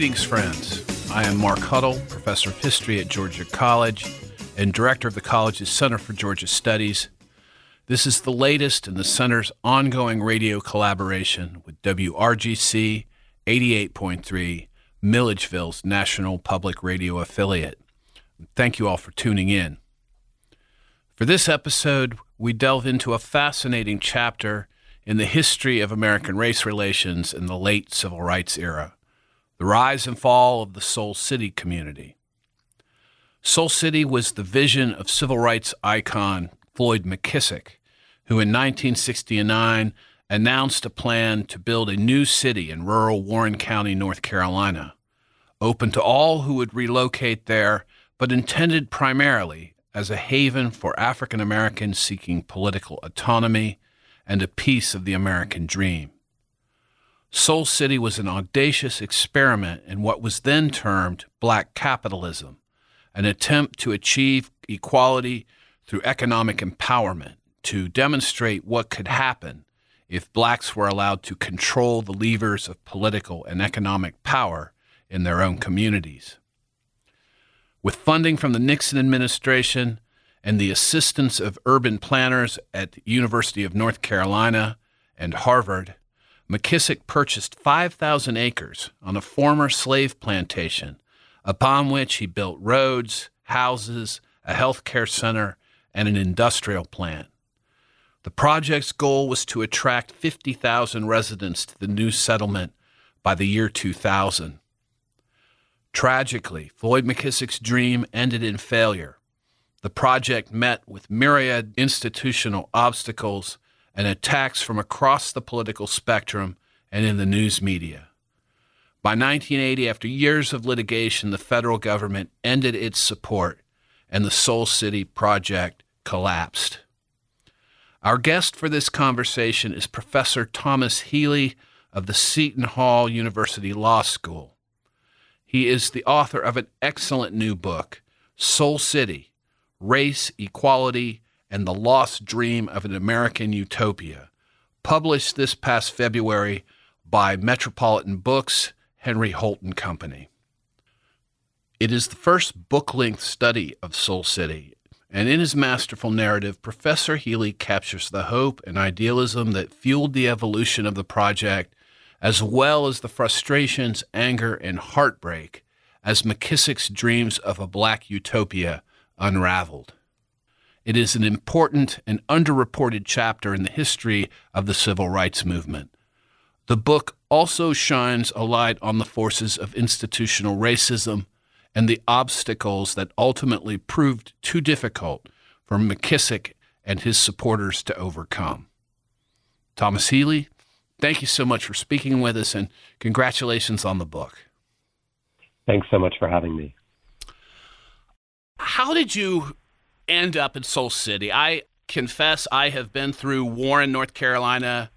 Greetings, friends. I am Mark Huddle, professor of history at Georgia College and director of the college's Center for Georgia Studies. This is the latest in the center's ongoing radio collaboration with WRGC 88.3, Milledgeville's national public radio affiliate. Thank you all for tuning in. For this episode, we delve into a fascinating chapter in the history of American race relations in the late civil rights era the rise and fall of the Soul City community. Soul City was the vision of civil rights icon Floyd McKissick, who in 1969 announced a plan to build a new city in rural Warren County, North Carolina, open to all who would relocate there, but intended primarily as a haven for African Americans seeking political autonomy and a piece of the American dream. Soul City was an audacious experiment in what was then termed black capitalism, an attempt to achieve equality through economic empowerment, to demonstrate what could happen if blacks were allowed to control the levers of political and economic power in their own communities. With funding from the Nixon administration and the assistance of urban planners at the University of North Carolina and Harvard, McKissick purchased 5,000 acres on a former slave plantation, upon which he built roads, houses, a health care center, and an industrial plant. The project's goal was to attract 50,000 residents to the new settlement by the year 2000. Tragically, Floyd McKissick's dream ended in failure. The project met with myriad institutional obstacles and attacks from across the political spectrum and in the news media. By 1980, after years of litigation, the federal government ended its support and the Soul City project collapsed. Our guest for this conversation is Professor Thomas Healy of the Seton Hall University Law School. He is the author of an excellent new book, Soul City Race, Equality, and the Lost Dream of an American Utopia, published this past February by Metropolitan Books, Henry Holt and Company. It is the first book length study of Soul City, and in his masterful narrative, Professor Healy captures the hope and idealism that fueled the evolution of the project, as well as the frustrations, anger, and heartbreak as McKissick's dreams of a black utopia unraveled. It is an important and underreported chapter in the history of the civil rights movement. The book also shines a light on the forces of institutional racism and the obstacles that ultimately proved too difficult for McKissick and his supporters to overcome. Thomas Healy, thank you so much for speaking with us and congratulations on the book. Thanks so much for having me. How did you end up in Soul City. I confess I have been through Warren, North Carolina,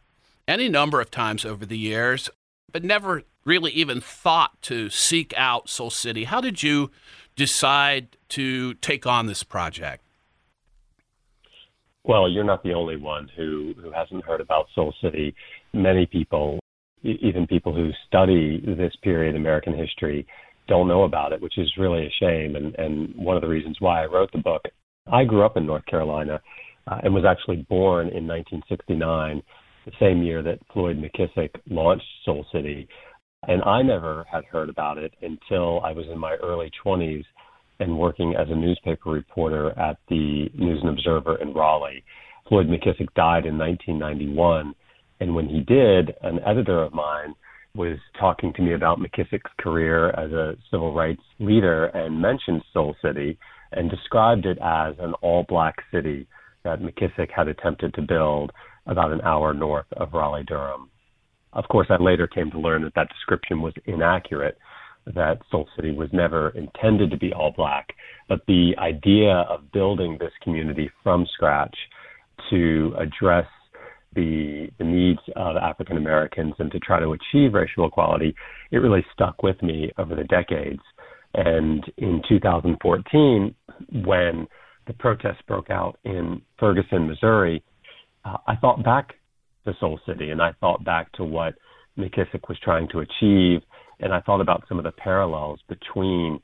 any number of times over the years, but never really even thought to seek out Soul City. How did you decide to take on this project? Well, you're not the only one who, who hasn't heard about Soul City. Many people, even people who study this period in American history, don't know about it, which is really a shame. And, and one of the reasons why I wrote the book I grew up in North Carolina uh, and was actually born in 1969, the same year that Floyd McKissick launched Soul City. And I never had heard about it until I was in my early 20s and working as a newspaper reporter at the News and Observer in Raleigh. Floyd McKissick died in 1991. And when he did, an editor of mine was talking to me about McKissick's career as a civil rights leader and mentioned Soul City and described it as an all black city that McKissick had attempted to build about an hour north of Raleigh Durham. Of course, I later came to learn that that description was inaccurate, that Soul City was never intended to be all black, but the idea of building this community from scratch to address the, the needs of African Americans and to try to achieve racial equality, it really stuck with me over the decades. And in 2014, when the protests broke out in Ferguson, Missouri, uh, I thought back to Soul City and I thought back to what McKissick was trying to achieve. And I thought about some of the parallels between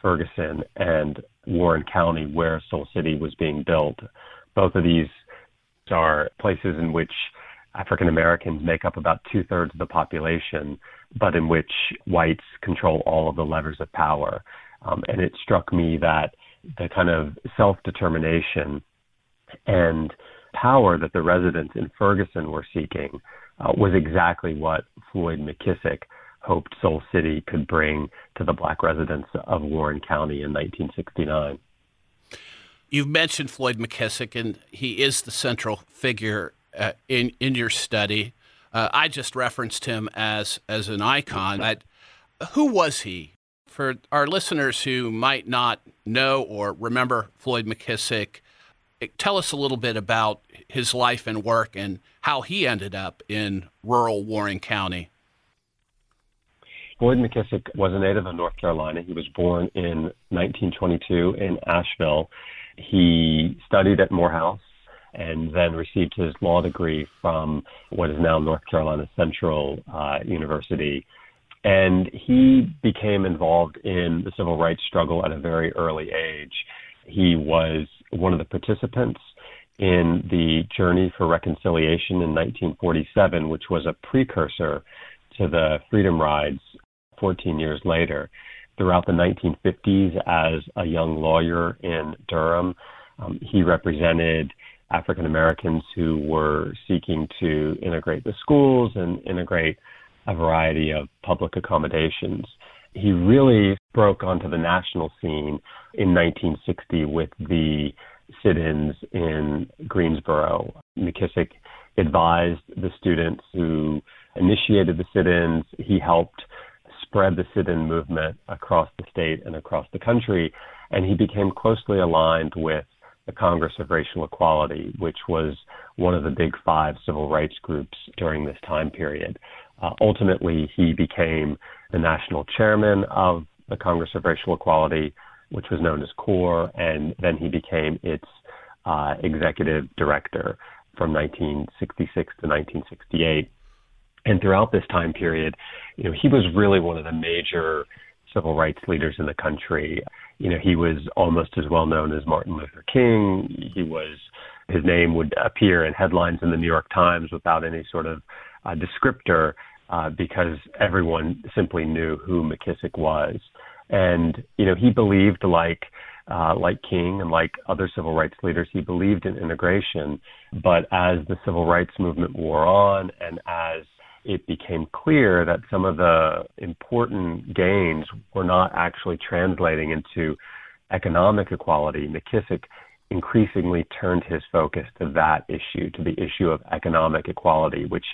Ferguson and Warren County, where Soul City was being built. Both of these are places in which African Americans make up about two thirds of the population, but in which whites control all of the levers of power. Um, and it struck me that the kind of self determination and power that the residents in Ferguson were seeking uh, was exactly what Floyd McKissick hoped Soul City could bring to the black residents of Warren County in 1969. You've mentioned Floyd McKissick, and he is the central figure uh, in in your study. Uh, I just referenced him as as an icon. But who was he? For our listeners who might not know or remember Floyd McKissick, tell us a little bit about his life and work and how he ended up in rural Warren County. Floyd McKissick was a native of North Carolina. He was born in 1922 in Asheville. He studied at Morehouse and then received his law degree from what is now North Carolina Central uh, University. And he became involved in the civil rights struggle at a very early age. He was one of the participants in the Journey for Reconciliation in 1947, which was a precursor to the Freedom Rides 14 years later. Throughout the 1950s, as a young lawyer in Durham, um, he represented African Americans who were seeking to integrate the schools and integrate a variety of public accommodations. He really broke onto the national scene in 1960 with the sit ins in Greensboro. McKissick advised the students who initiated the sit ins. He helped spread the sit in movement across the state and across the country. And he became closely aligned with the Congress of Racial Equality, which was one of the big five civil rights groups during this time period. Uh, ultimately, he became the national chairman of the Congress of Racial Equality, which was known as CORE, and then he became its uh, executive director from 1966 to 1968. And throughout this time period, you know, he was really one of the major civil rights leaders in the country. You know, he was almost as well known as Martin Luther King. He was his name would appear in headlines in the New York Times without any sort of uh, descriptor uh, because everyone simply knew who McKissick was. And you know, he believed like uh, like King and like other civil rights leaders, he believed in integration. But as the civil rights movement wore on, and as it became clear that some of the important gains were not actually translating into economic equality, McKissick increasingly turned his focus to that issue, to the issue of economic equality, which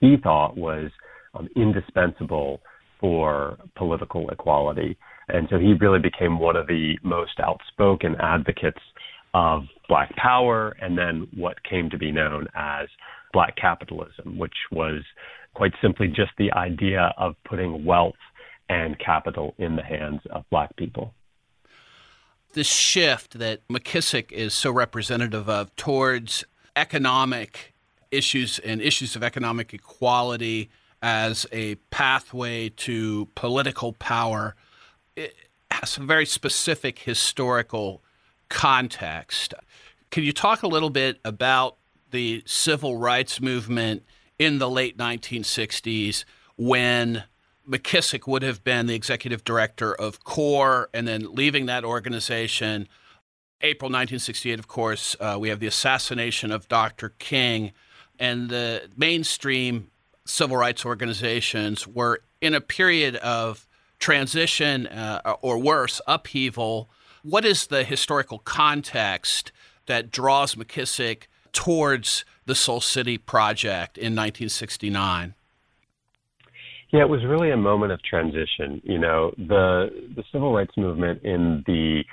he thought was um, indispensable for political equality. And so he really became one of the most outspoken advocates of Black power and then what came to be known as Black capitalism, which was quite simply just the idea of putting wealth and capital in the hands of black people. This shift that McKissick is so representative of towards economic issues and issues of economic equality as a pathway to political power it has a very specific historical context. Can you talk a little bit about the civil rights movement in the late 1960s when McKissick would have been the executive director of CORE and then leaving that organization. April 1968, of course, uh, we have the assassination of Dr. King, and the mainstream civil rights organizations were in a period of transition uh, or worse, upheaval. What is the historical context that draws McKissick towards the Soul City project in 1969? Yeah, it was really a moment of transition. You know, the the civil rights movement in the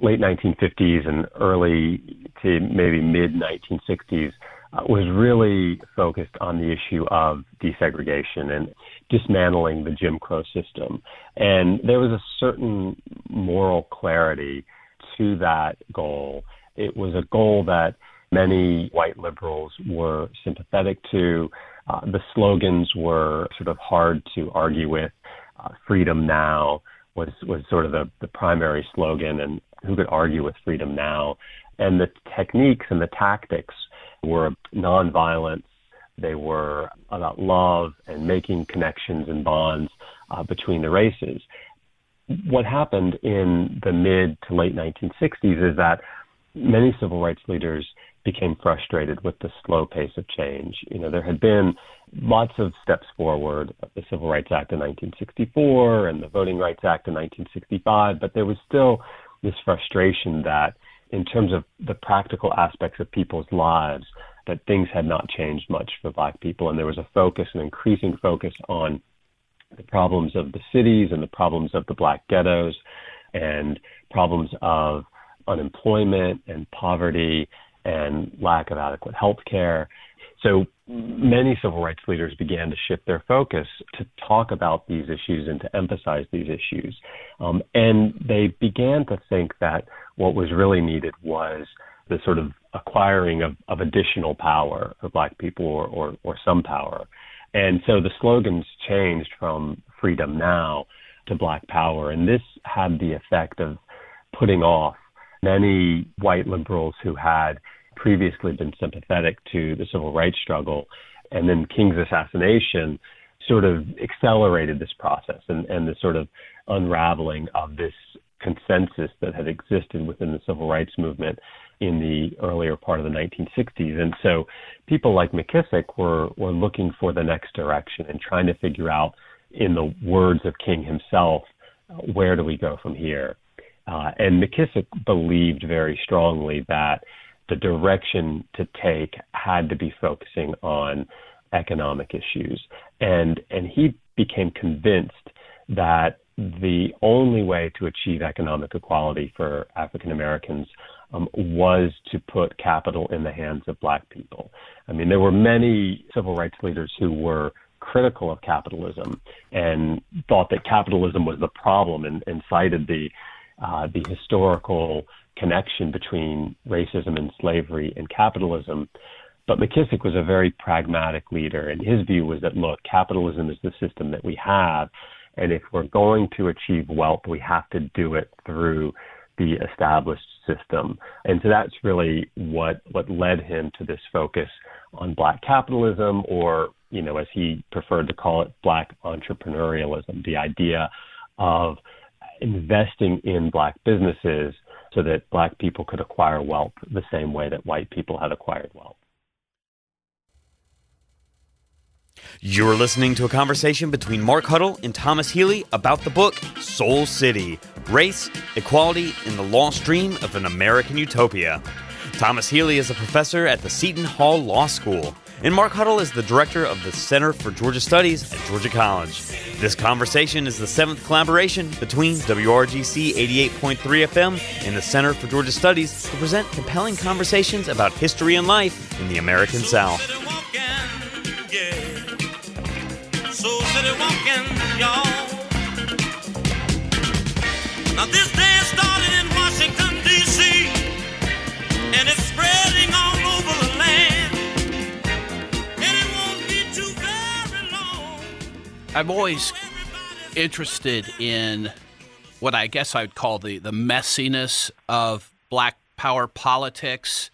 late 1950s and early to maybe mid 1960s uh, was really focused on the issue of desegregation and dismantling the Jim Crow system. And there was a certain moral clarity to that goal. It was a goal that many white liberals were sympathetic to. Uh, the slogans were sort of hard to argue with. Uh, freedom now was was sort of the, the primary slogan, and who could argue with freedom now? And the techniques and the tactics were nonviolence. They were about love and making connections and bonds uh, between the races. What happened in the mid to late 1960s is that many civil rights leaders became frustrated with the slow pace of change. You know, there had been lots of steps forward, the Civil Rights Act of 1964 and the Voting Rights Act of 1965, but there was still this frustration that in terms of the practical aspects of people's lives, that things had not changed much for black people and there was a focus, an increasing focus on the problems of the cities and the problems of the black ghettos and problems of unemployment and poverty and lack of adequate health care. So many civil rights leaders began to shift their focus to talk about these issues and to emphasize these issues. Um, and they began to think that what was really needed was the sort of acquiring of, of additional power for black people or, or, or some power. And so the slogans changed from freedom now to black power. And this had the effect of putting off many white liberals who had previously been sympathetic to the civil rights struggle. And then King's assassination sort of accelerated this process and, and the sort of unraveling of this consensus that had existed within the civil rights movement in the earlier part of the 1960s. And so people like McKissick were, were looking for the next direction and trying to figure out, in the words of King himself, where do we go from here? Uh, and McKissick believed very strongly that the direction to take had to be focusing on economic issues. And, and he became convinced that the only way to achieve economic equality for African Americans um, was to put capital in the hands of black people. I mean, there were many civil rights leaders who were critical of capitalism and thought that capitalism was the problem and, and cited the uh, the historical connection between racism and slavery and capitalism. But McKissick was a very pragmatic leader, and his view was that, look, capitalism is the system that we have, and if we're going to achieve wealth, we have to do it through the established system. And so that's really what what led him to this focus on black capitalism or, you know, as he preferred to call it, black entrepreneurialism, the idea of investing in black businesses so that black people could acquire wealth the same way that white people had acquired wealth. You're listening to a conversation between Mark Huddle and Thomas Healy about the book Soul City Race, Equality, and the Lost Dream of an American Utopia. Thomas Healy is a professor at the Seton Hall Law School and Mark Huddle is the director of the Center for Georgia Studies at Georgia College. This conversation is the seventh collaboration between WRGC 88.3 FM and the Center for Georgia Studies to present compelling conversations about history and life in the American South. Now this day started in Washington, D.C., and it's spreading I'm always interested in what I guess I would call the, the messiness of black power politics.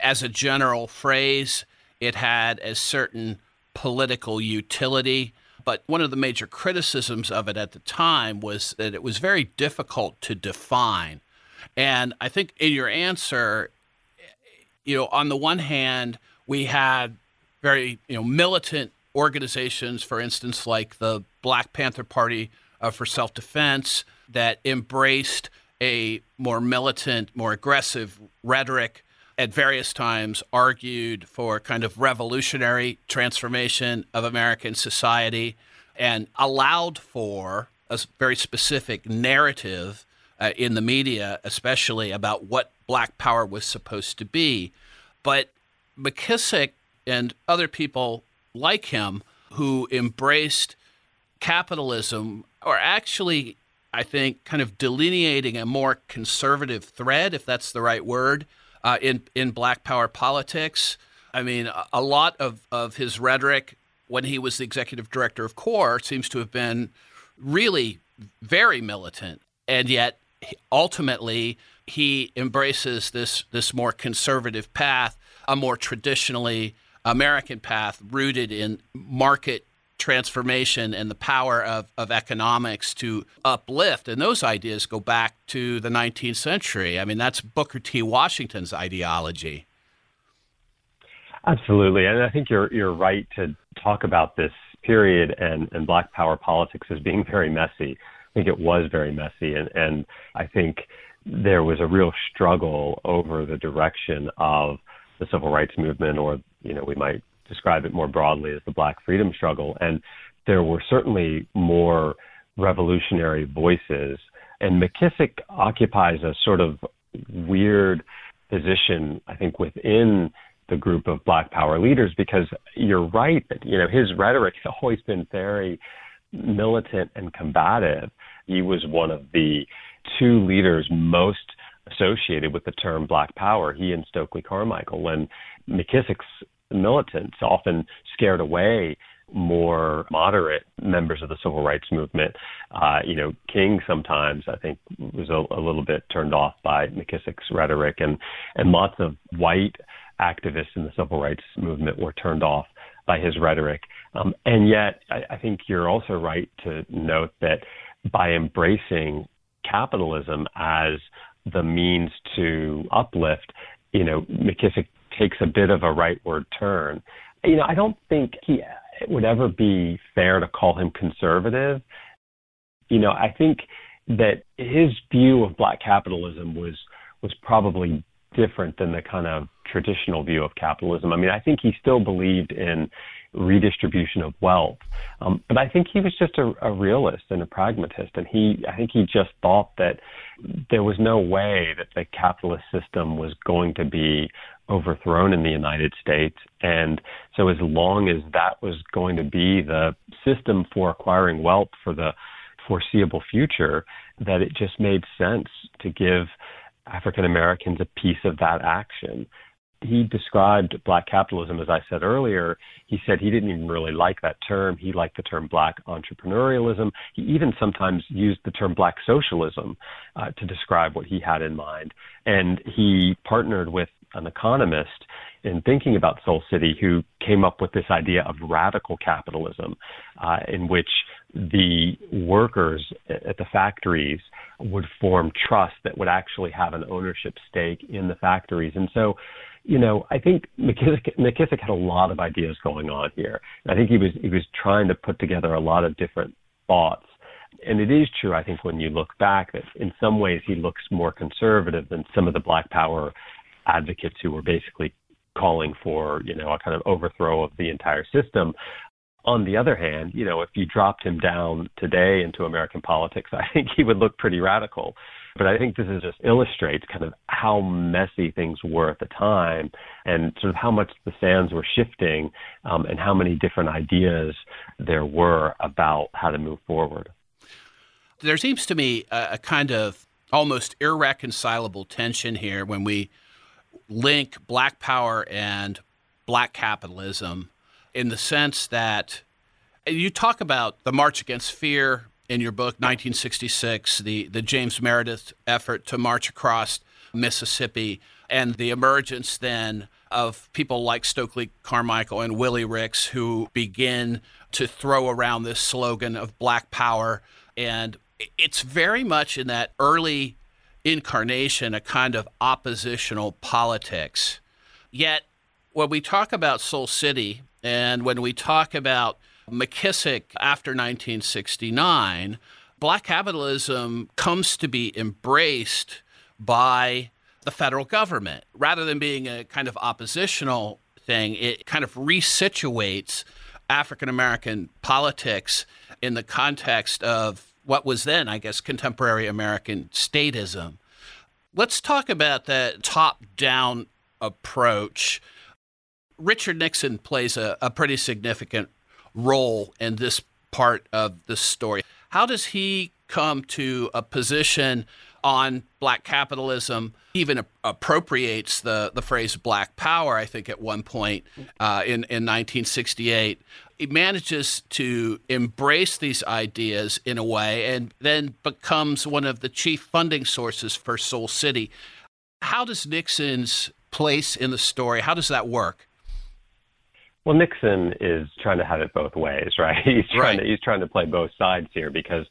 As a general phrase, it had a certain political utility. But one of the major criticisms of it at the time was that it was very difficult to define. And I think in your answer, you know, on the one hand, we had very, you know, militant organizations, for instance, like the Black Panther Party uh, for Self Defense, that embraced a more militant, more aggressive rhetoric at various times argued for kind of revolutionary transformation of American society and allowed for a very specific narrative uh, in the media, especially about what black power was supposed to be. But McKissick and other people like him who embraced capitalism or actually I think kind of delineating a more conservative thread, if that's the right word, uh, in in Black Power politics. I mean, a lot of, of his rhetoric when he was the executive director of CORE seems to have been really very militant. And yet, ultimately, he embraces this, this more conservative path, a more traditionally American path rooted in market transformation and the power of, of economics to uplift. And those ideas go back to the 19th century. I mean, that's Booker T. Washington's ideology. Absolutely. And I think you're, you're right to talk about this period and, and black power politics as being very messy. I think it was very messy. And, and I think there was a real struggle over the direction of the civil rights movement, or, you know, we might describe it more broadly as the black freedom struggle. And there were certainly more revolutionary voices. And McKissick occupies a sort of weird position, I think, within the group of black power leaders because you're right that, you know, his rhetoric has always been very militant and combative. He was one of the two leaders most associated with the term black power, he and Stokely Carmichael. When McKissick's militants often scared away more moderate members of the civil rights movement. Uh, you know, King sometimes I think was a, a little bit turned off by McKissick's rhetoric, and and lots of white activists in the civil rights movement were turned off by his rhetoric. Um, and yet, I, I think you're also right to note that by embracing capitalism as the means to uplift, you know, McKissick takes a bit of a rightward turn. You know, I don't think he it would ever be fair to call him conservative. You know, I think that his view of black capitalism was was probably different than the kind of traditional view of capitalism. I mean, I think he still believed in redistribution of wealth, um, but I think he was just a, a realist and a pragmatist, and he I think he just thought that there was no way that the capitalist system was going to be overthrown in the United States. And so, as long as that was going to be the system for acquiring wealth for the foreseeable future, that it just made sense to give African Americans a piece of that action. He described black capitalism, as I said earlier. He said he didn't even really like that term. He liked the term black entrepreneurialism. He even sometimes used the term black socialism uh, to describe what he had in mind. And he partnered with an economist in thinking about Soul City who came up with this idea of radical capitalism, uh, in which the workers at the factories would form trust that would actually have an ownership stake in the factories. And so, you know, I think McKissick, McKissick had a lot of ideas going on here. I think he was he was trying to put together a lot of different thoughts. And it is true, I think, when you look back, that in some ways he looks more conservative than some of the Black Power advocates who were basically calling for, you know, a kind of overthrow of the entire system. On the other hand, you know, if you dropped him down today into American politics, I think he would look pretty radical. But I think this is just illustrates kind of how messy things were at the time and sort of how much the sands were shifting um, and how many different ideas there were about how to move forward. There seems to me a, a kind of almost irreconcilable tension here when we link black power and black capitalism in the sense that you talk about the March Against Fear in your book, 1966, the, the James Meredith effort to march across Mississippi, and the emergence then of people like Stokely Carmichael and Willie Ricks who begin to throw around this slogan of black power. And it's very much in that early incarnation a kind of oppositional politics. Yet, when we talk about Soul City and when we talk about McKissick after 1969, black capitalism comes to be embraced by the federal government. Rather than being a kind of oppositional thing, it kind of resituates African American politics in the context of what was then, I guess, contemporary American statism. Let's talk about that top down approach. Richard Nixon plays a, a pretty significant role in this part of the story. How does he come to a position on black capitalism, even appropriates the, the phrase black power, I think, at one point uh, in, in 1968. He manages to embrace these ideas in a way and then becomes one of the chief funding sources for Soul City. How does Nixon's place in the story, how does that work? Well, Nixon is trying to have it both ways, right? He's trying right. to he's trying to play both sides here because,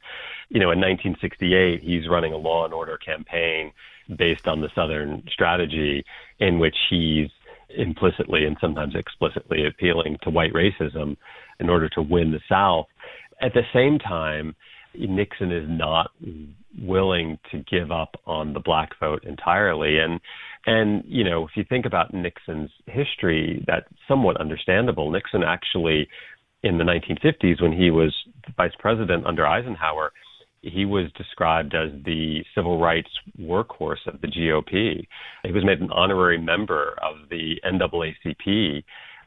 you know, in 1968 he's running a law and order campaign based on the Southern strategy, in which he's implicitly and sometimes explicitly appealing to white racism in order to win the South. At the same time, Nixon is not willing to give up on the black vote entirely. And and you know, if you think about Nixon's history, that's somewhat understandable. Nixon actually, in the 1950s, when he was vice president under Eisenhower, he was described as the civil rights workhorse of the GOP. He was made an honorary member of the NAACP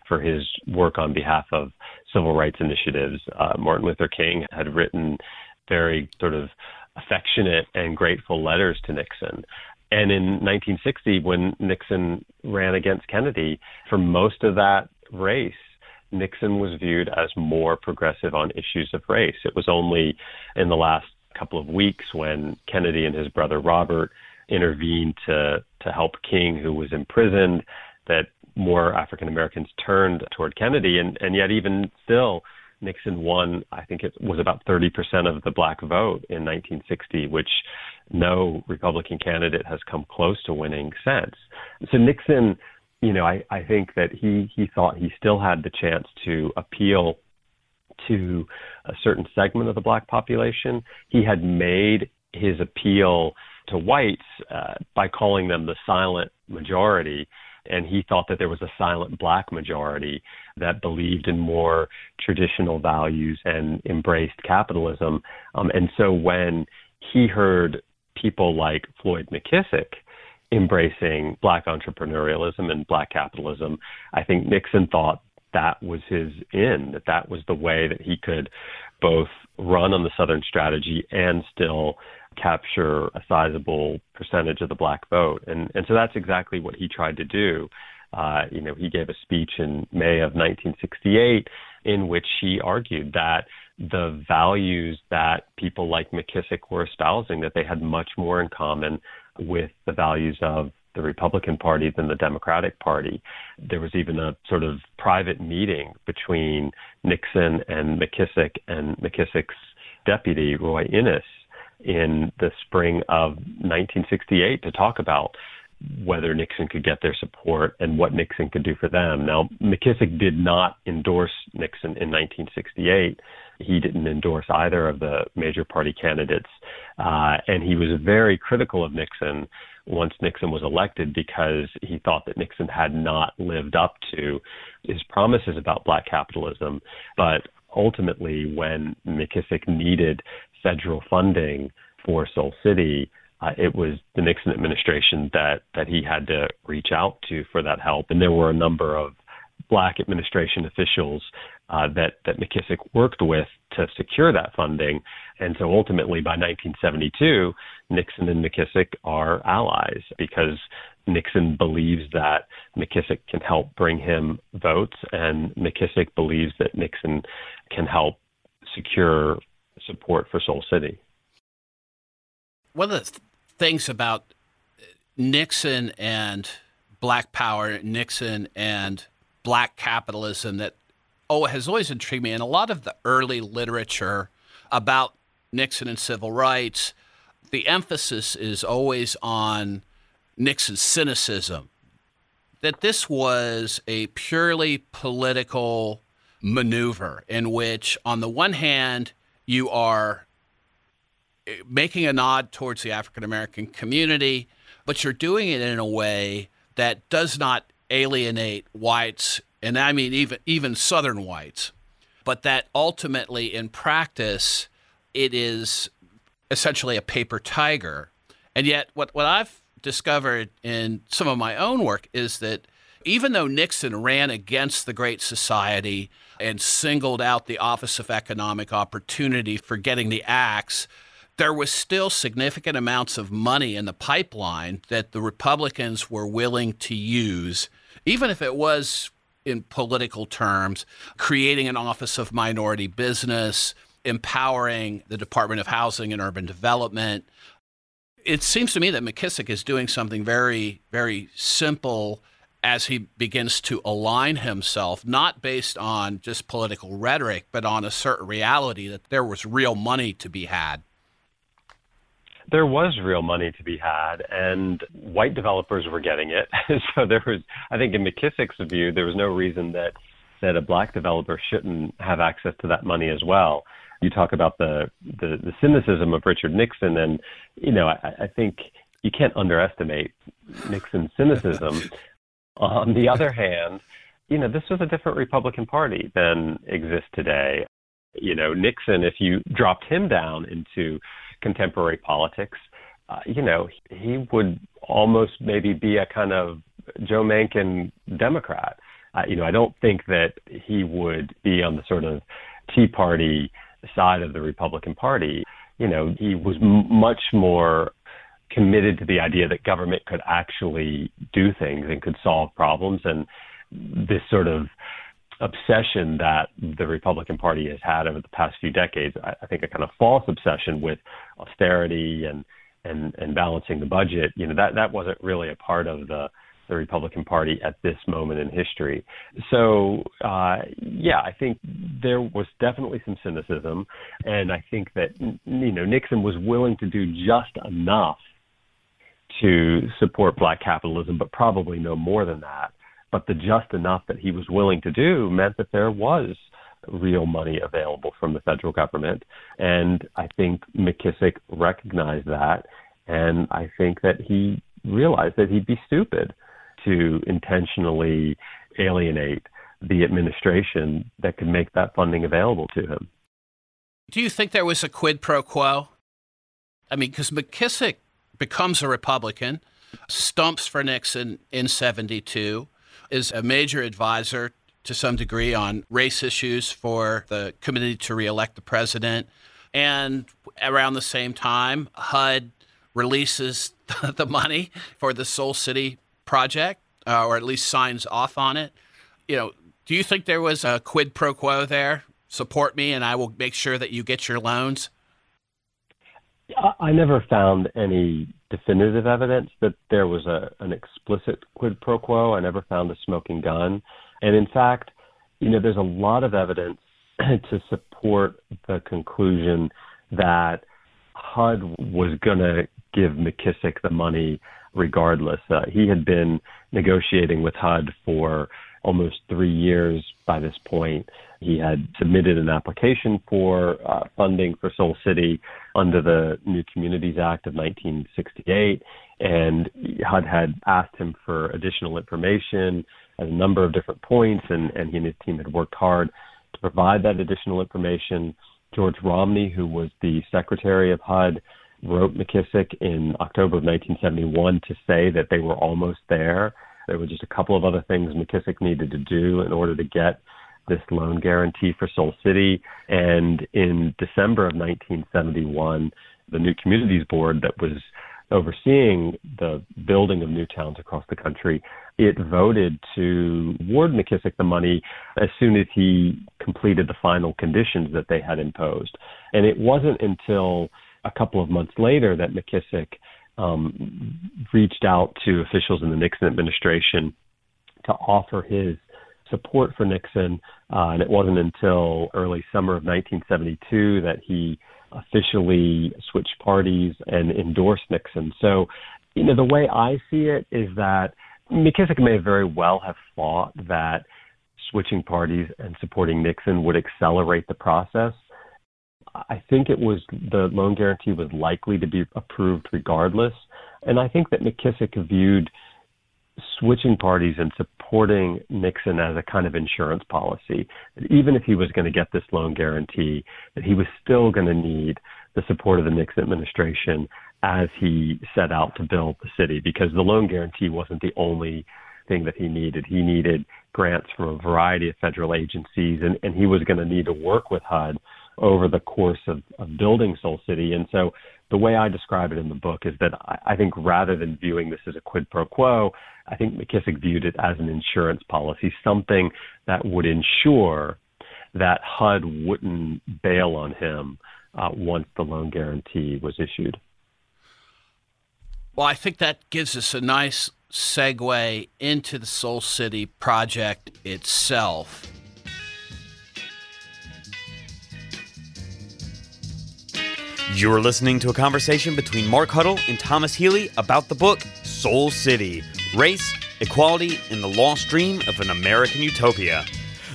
for his work on behalf of civil rights initiatives. Uh, Martin Luther King had written very sort of affectionate and grateful letters to Nixon. And in 1960, when Nixon ran against Kennedy, for most of that race, Nixon was viewed as more progressive on issues of race. It was only in the last couple of weeks when Kennedy and his brother Robert intervened to to help King, who was imprisoned, that more African Americans turned toward Kennedy, and and yet even still, Nixon won, I think it was about 30% of the black vote in 1960, which no Republican candidate has come close to winning since. So Nixon, you know, I, I think that he, he thought he still had the chance to appeal to a certain segment of the black population. He had made his appeal to whites uh, by calling them the silent majority and he thought that there was a silent black majority that believed in more traditional values and embraced capitalism. Um, and so when he heard people like Floyd McKissick embracing black entrepreneurialism and black capitalism, I think Nixon thought that was his in, that that was the way that he could both run on the Southern strategy and still capture a sizable percentage of the black vote. And, and so that's exactly what he tried to do. Uh, you know, he gave a speech in May of 1968 in which he argued that the values that people like McKissick were espousing, that they had much more in common with the values of the Republican Party than the Democratic Party. There was even a sort of private meeting between Nixon and McKissick and McKissick's deputy, Roy Innis, in the spring of 1968 to talk about whether Nixon could get their support and what Nixon could do for them. Now, McKissick did not endorse Nixon in 1968. He didn't endorse either of the major party candidates. Uh, and he was very critical of Nixon once Nixon was elected because he thought that Nixon had not lived up to his promises about black capitalism. But ultimately, when McKissick needed federal funding for Soul City, uh, it was the Nixon administration that that he had to reach out to for that help, and there were a number of black administration officials uh, that that McKissick worked with to secure that funding, and so ultimately by 1972, Nixon and McKissick are allies because Nixon believes that McKissick can help bring him votes, and McKissick believes that Nixon can help secure support for Soul City. One of the things about Nixon and Black Power, Nixon and Black capitalism that oh has always intrigued me, and a lot of the early literature about Nixon and civil rights, the emphasis is always on Nixon's cynicism. That this was a purely political maneuver in which, on the one hand, you are eh, making a nod towards the African American community, but you're doing it in a way that does not alienate whites, and I mean even even Southern whites, but that ultimately in practice it is essentially a paper tiger. And yet, what what I've discovered in some of my own work is that even though Nixon ran against the Great Society and singled out the Office of Economic Opportunity for getting the axe there was still significant amounts of money in the pipeline that the Republicans were willing to use, even if it was in political terms, creating an Office of Minority Business, empowering the Department of Housing and Urban Development. It seems to me that McKissick is doing something very, very simple as he begins to align himself, not based on just political rhetoric, but on a certain reality that there was real money to be had there was real money to be had, and white developers were getting it. so there was, I think, in McKissick's view, there was no reason that that a black developer shouldn't have access to that money as well. You talk about the the, the cynicism of Richard Nixon, and you know, I, I think you can't underestimate Nixon's cynicism. On the other hand, you know, this was a different Republican Party than exists today. You know, Nixon, if you dropped him down into contemporary politics, uh, you know, he would almost maybe be a kind of Joe Manchin Democrat. Uh, you know, I don't think that he would be on the sort of Tea Party side of the Republican Party. You know, he was m- much more committed to the idea that government could actually do things and could solve problems. And this sort of obsession that the Republican Party has had over the past few decades. I, I think a kind of false obsession with austerity and and and balancing the budget. You know that that wasn't really a part of the the Republican Party at this moment in history. So uh, yeah, I think there was definitely some cynicism, and I think that you know Nixon was willing to do just enough to support black capitalism, but probably no more than that but the just enough that he was willing to do meant that there was real money available from the federal government. And I think McKissick recognized that. And I think that he realized that he'd be stupid to intentionally alienate the administration that could make that funding available to him. Do you think there was a quid pro quo? I mean, because McKissick becomes a Republican, stumps for Nixon in 72 is a major advisor to some degree on race issues for the committee to reelect the president. And around the same time, HUD releases the money for the Soul City project, uh, or at least signs off on it. You know, do you think there was a quid pro quo there? Support me, and I will make sure that you get your loans. I never found any definitive evidence that there was a an explicit quid pro quo. I never found a smoking gun, and in fact, you know, there's a lot of evidence to support the conclusion that HUD was going to give McKissick the money regardless. Uh, he had been negotiating with HUD for almost three years by this point. He had submitted an application for uh, funding for Soul City under the New Communities Act of 1968, and HUD had asked him for additional information at a number of different points, and, and he and his team had worked hard to provide that additional information. George Romney, who was the secretary of HUD, wrote McKissick in October of 1971 to say that they were almost there. There were just a couple of other things McKissick needed to do in order to get this loan guarantee for Soul City. And in December of 1971, the New Communities Board that was overseeing the building of new towns across the country, it voted to award McKissick the money as soon as he completed the final conditions that they had imposed. And it wasn't until a couple of months later that McKissick um, reached out to officials in the Nixon administration to offer his support for Nixon, uh, and it wasn't until early summer of 1972 that he officially switched parties and endorsed Nixon. So, you know, the way I see it is that McKissick may very well have thought that switching parties and supporting Nixon would accelerate the process. I think it was the loan guarantee was likely to be approved regardless. And I think that McKissick viewed switching parties and supporting Nixon as a kind of insurance policy. That even if he was going to get this loan guarantee, that he was still going to need the support of the Nixon administration as he set out to build the city, because the loan guarantee wasn't the only thing that he needed. He needed grants from a variety of federal agencies, and, and he was going to need to work with HUD over the course of, of building Soul City. And so the way I describe it in the book is that I, I think rather than viewing this as a quid pro quo, I think McKissick viewed it as an insurance policy, something that would ensure that HUD wouldn't bail on him uh, once the loan guarantee was issued. Well, I think that gives us a nice segue into the Soul City project itself. You're listening to a conversation between Mark Huddle and Thomas Healy about the book Soul City Race, Equality, and the Lost Dream of an American Utopia.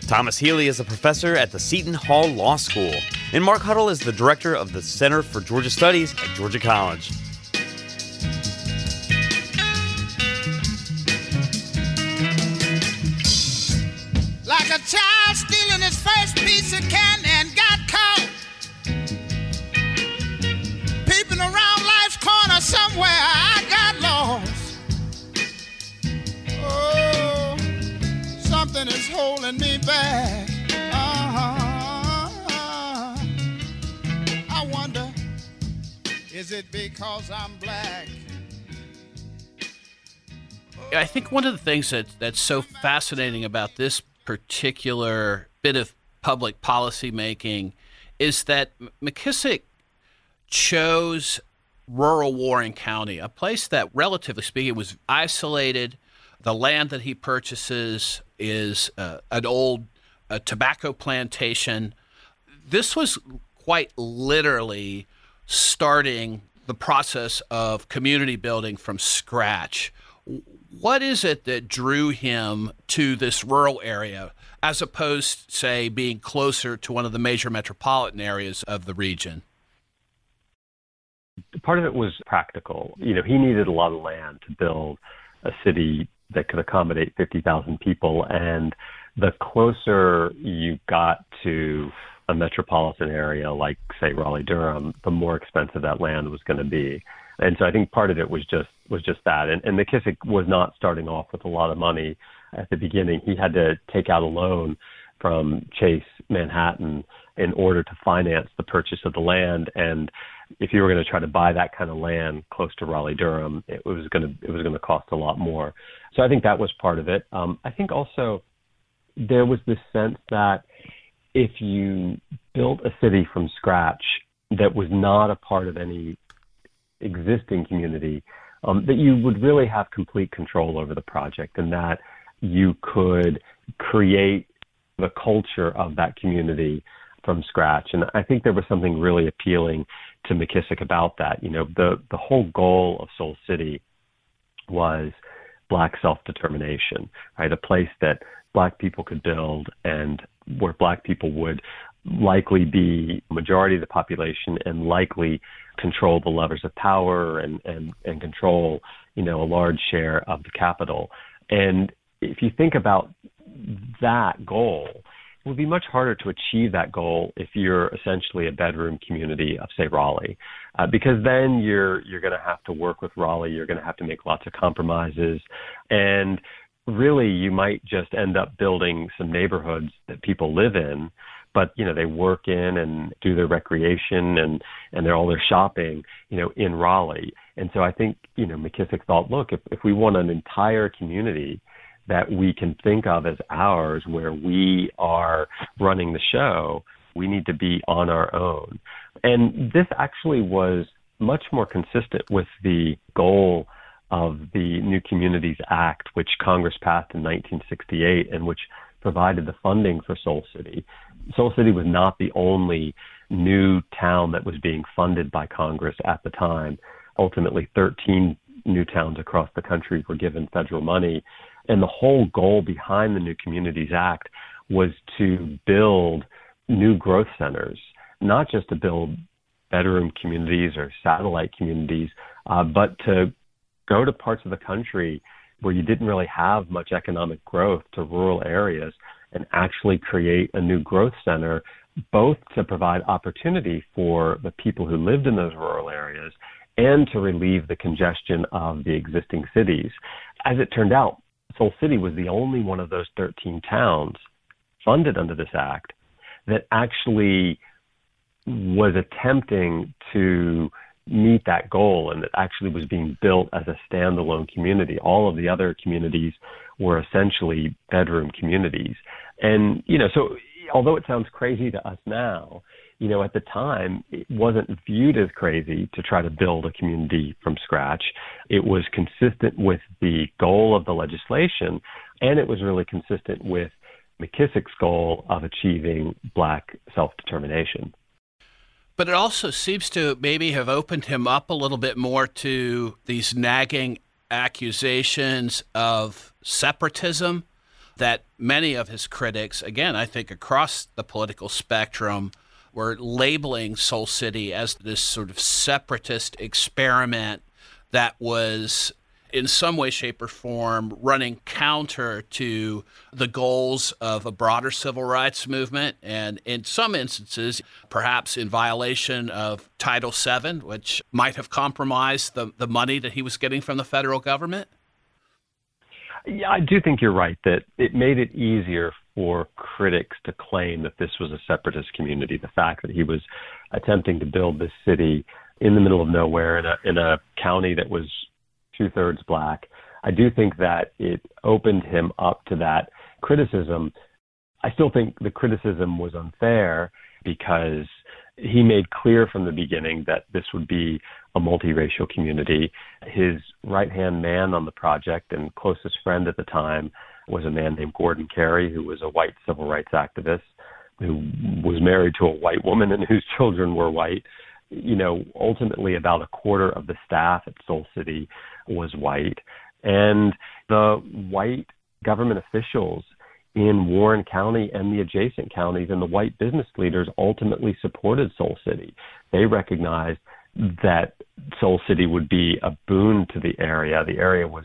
Thomas Healy is a professor at the Seton Hall Law School, and Mark Huddle is the director of the Center for Georgia Studies at Georgia College. Uh-huh. I wonder, is it because I'm black? I think one of the things that that's so fascinating about this particular bit of public policy making is that McKissick chose rural Warren County, a place that, relatively speaking, was isolated. The land that he purchases is uh, an old uh, tobacco plantation. This was quite literally starting the process of community building from scratch what is it that drew him to this rural area as opposed, say, being closer to one of the major metropolitan areas of the region? Part of it was practical. You know, he needed a lot of land to build a city that could accommodate 50,000 people. And the closer you got to a metropolitan area like, say, Raleigh Durham, the more expensive that land was going to be. And so I think part of it was just was just that. And, and McKissick was not starting off with a lot of money at the beginning. He had to take out a loan from Chase Manhattan in order to finance the purchase of the land. And if you were going to try to buy that kind of land close to Raleigh Durham, it was going to it was going to cost a lot more. So I think that was part of it. Um, I think also there was this sense that if you built a city from scratch that was not a part of any existing community, um, that you would really have complete control over the project and that you could create the culture of that community from scratch. And I think there was something really appealing to McKissick about that. You know, the, the whole goal of Soul City was black self-determination, right? A place that black people could build and where black people would likely be majority of the population and likely control the levers of power and, and, and control, you know, a large share of the capital. And if you think about that goal, would be much harder to achieve that goal if you're essentially a bedroom community of, say, Raleigh, uh, because then you're you're going to have to work with Raleigh. You're going to have to make lots of compromises, and really, you might just end up building some neighborhoods that people live in, but you know they work in and do their recreation and and they're all their shopping you know in Raleigh and so I think you know McKissick thought look if if we want an entire community that we can think of as ours where we are running the show we need to be on our own and this actually was much more consistent with the goal of the New Communities Act, which Congress passed in 1968 and which provided the funding for Soul City. Soul City was not the only new town that was being funded by Congress at the time. Ultimately, 13 new towns across the country were given federal money. And the whole goal behind the New Communities Act was to build new growth centers, not just to build bedroom communities or satellite communities, uh, but to go to parts of the country where you didn't really have much economic growth to rural areas and actually create a new growth center, both to provide opportunity for the people who lived in those rural areas and to relieve the congestion of the existing cities. As it turned out, Soul City was the only one of those 13 towns funded under this act that actually was attempting to meet that goal and that actually was being built as a standalone community. All of the other communities were essentially bedroom communities. And, you know, so although it sounds crazy to us now, you know, at the time, it wasn't viewed as crazy to try to build a community from scratch. It was consistent with the goal of the legislation, and it was really consistent with McKissick's goal of achieving black self determination. But it also seems to maybe have opened him up a little bit more to these nagging accusations of separatism that many of his critics, again, I think across the political spectrum, were labeling Soul City as this sort of separatist experiment that was in some way, shape, or form running counter to the goals of a broader civil rights movement, and in some instances, perhaps in violation of Title VII, which might have compromised the, the money that he was getting from the federal government? Yeah, I do think you're right that it made it easier for critics to claim that this was a separatist community. The fact that he was attempting to build this city in the middle of nowhere in a in a county that was two thirds black. I do think that it opened him up to that criticism. I still think the criticism was unfair because he made clear from the beginning that this would be a multiracial community. His right hand man on the project and closest friend at the time was a man named Gordon Carey, who was a white civil rights activist who was married to a white woman and whose children were white. You know, ultimately, about a quarter of the staff at Soul City was white. And the white government officials in Warren County and the adjacent counties and the white business leaders ultimately supported Soul City. They recognized that Soul City would be a boon to the area. The area was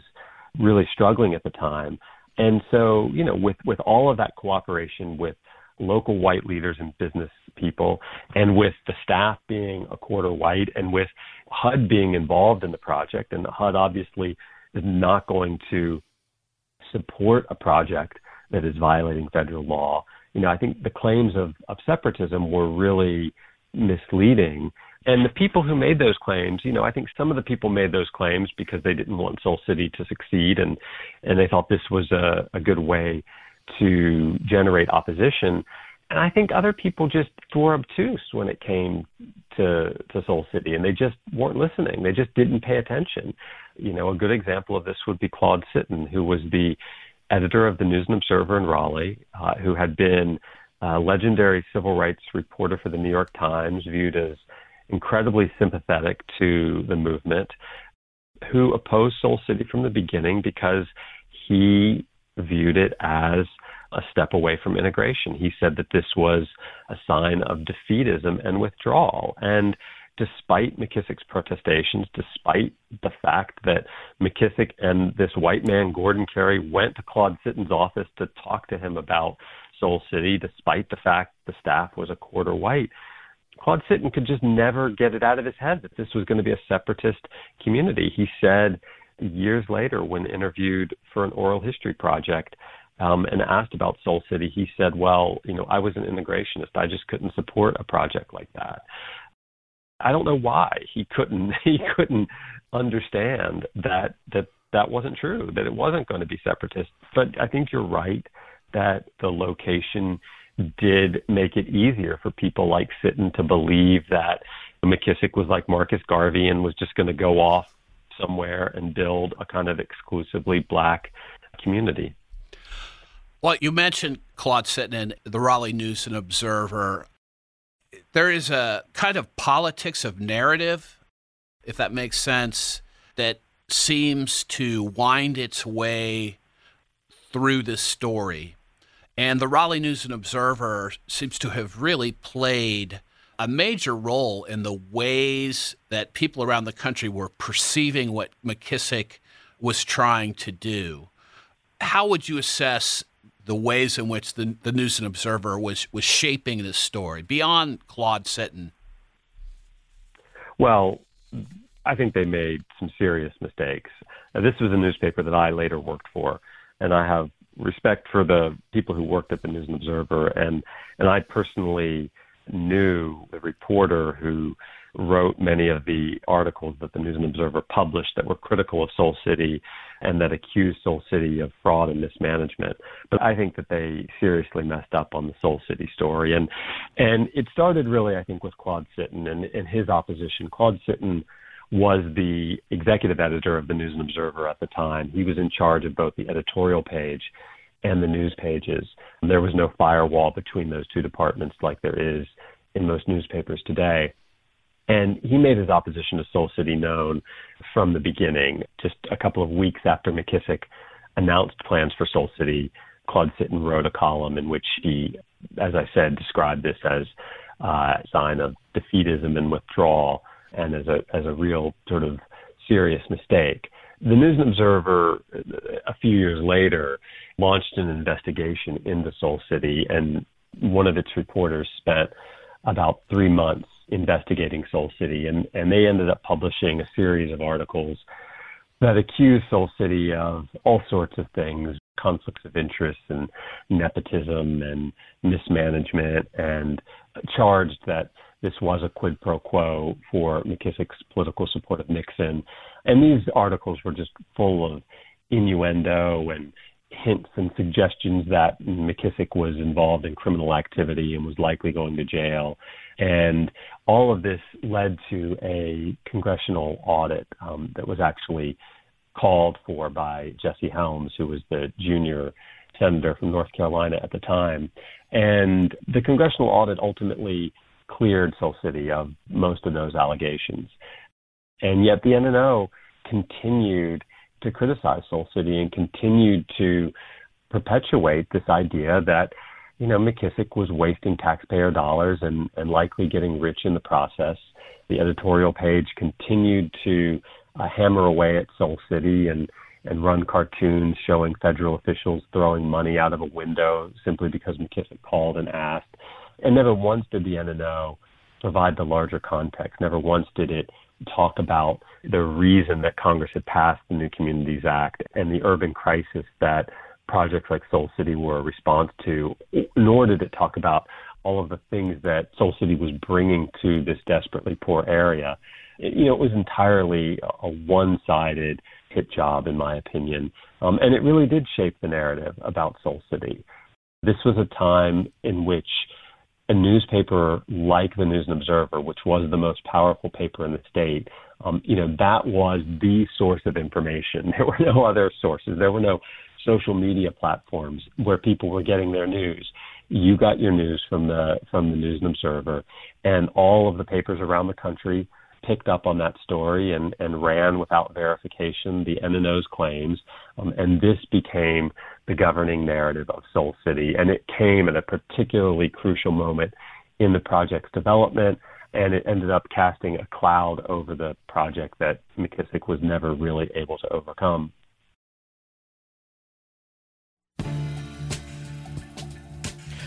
really struggling at the time. And so, you know, with, with all of that cooperation with local white leaders and business people, and with the staff being a quarter white, and with HUD being involved in the project, and the HUD obviously is not going to support a project that is violating federal law. You know, I think the claims of, of separatism were really misleading. And the people who made those claims, you know, I think some of the people made those claims because they didn't want Soul City to succeed and, and they thought this was a, a good way to generate opposition. And I think other people just were obtuse when it came to to Soul City, and they just weren't listening. They just didn't pay attention. You know, a good example of this would be Claude Sitton, who was the editor of the News and Observer in Raleigh, uh, who had been a legendary civil rights reporter for the New York Times, viewed as incredibly sympathetic to the movement, who opposed Soul City from the beginning because he viewed it as a step away from integration. He said that this was a sign of defeatism and withdrawal. And despite McKissick's protestations, despite the fact that McKissick and this white man, Gordon Carey, went to Claude Sitton's office to talk to him about Soul City, despite the fact the staff was a quarter white, Claude Sitton could just never get it out of his head that this was going to be a separatist community. He said years later, when interviewed for an oral history project, um, and asked about Soul City, he said, "Well, you know, I was an integrationist. I just couldn't support a project like that." I don't know why he couldn't. He couldn't understand that that that wasn't true. That it wasn't going to be separatist. But I think you're right that the location did make it easier for people like Sitton to believe that McKissick was like Marcus Garvey and was just going to go off somewhere and build a kind of exclusively black community. Well, you mentioned Claude Sitton in the Raleigh News and Observer. There is a kind of politics of narrative, if that makes sense, that seems to wind its way through this story. And the Raleigh News and Observer seems to have really played a major role in the ways that people around the country were perceiving what McKissick was trying to do. How would you assess the ways in which the, the News and Observer was, was shaping this story beyond Claude Sitton? Well, I think they made some serious mistakes. Now, this was a newspaper that I later worked for, and I have respect for the people who worked at the News and Observer, and and I personally knew the reporter who wrote many of the articles that the News and Observer published that were critical of Soul City and that accused Soul City of fraud and mismanagement. But I think that they seriously messed up on the Soul City story. And and it started really, I think, with Claude Sitton and, and his opposition. Claude Sitton was the executive editor of the News and Observer at the time. He was in charge of both the editorial page and the news pages. There was no firewall between those two departments like there is in most newspapers today. And he made his opposition to Soul City known from the beginning. Just a couple of weeks after McKissick announced plans for Soul City, Claude Sitton wrote a column in which he, as I said, described this as a sign of defeatism and withdrawal and as a as a real sort of serious mistake. The News and Observer, a few years later, launched an investigation into Soul City, and one of its reporters spent about three months investigating Soul City, and, and they ended up publishing a series of articles that accused Soul City of all sorts of things conflicts of interest and nepotism and mismanagement, and charged that this was a quid pro quo for McKissick's political support of Nixon. And these articles were just full of innuendo and hints and suggestions that McKissick was involved in criminal activity and was likely going to jail. And all of this led to a congressional audit um, that was actually called for by Jesse Helms, who was the junior senator from North Carolina at the time. And the congressional audit ultimately cleared Soul City of most of those allegations. And yet the N&O continued to criticize Soul City and continued to perpetuate this idea that, you know, McKissick was wasting taxpayer dollars and, and likely getting rich in the process. The editorial page continued to uh, hammer away at Soul City and and run cartoons showing federal officials throwing money out of a window simply because McKissick called and asked. And never once did the N&O provide the larger context. Never once did it talk about the reason that Congress had passed the New Communities Act and the urban crisis that projects like Soul City were a response to, nor did it talk about all of the things that Soul City was bringing to this desperately poor area. You know, it was entirely a one sided hit job, in my opinion. Um, and it really did shape the narrative about Soul City. This was a time in which a newspaper like the News and Observer, which was the most powerful paper in the state, um, you know, that was the source of information. There were no other sources. There were no social media platforms where people were getting their news. You got your news from the from the News and Observer, and all of the papers around the country picked up on that story and, and ran without verification the N&O's claims. Um, and this became the governing narrative of Soul City. And it came at a particularly crucial moment in the project's development. And it ended up casting a cloud over the project that McKissick was never really able to overcome.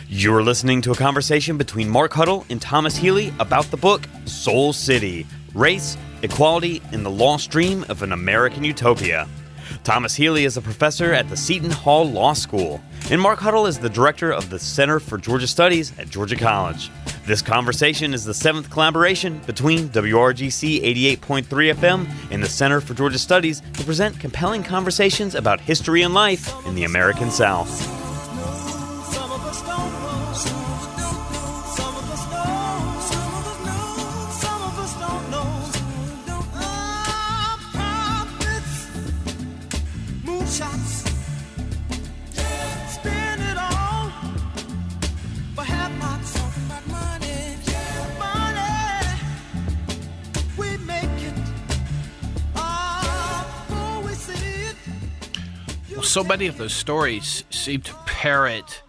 You're listening to a conversation between Mark Huddle and Thomas Healy about the book Soul City Race, Equality, and the Lost Dream of an American Utopia. Thomas Healy is a professor at the Seton Hall Law School, and Mark Huddle is the director of the Center for Georgia Studies at Georgia College. This conversation is the seventh collaboration between WRGC 88.3 FM and the Center for Georgia Studies to present compelling conversations about history and life in the American South. So many of those stories seem to parrot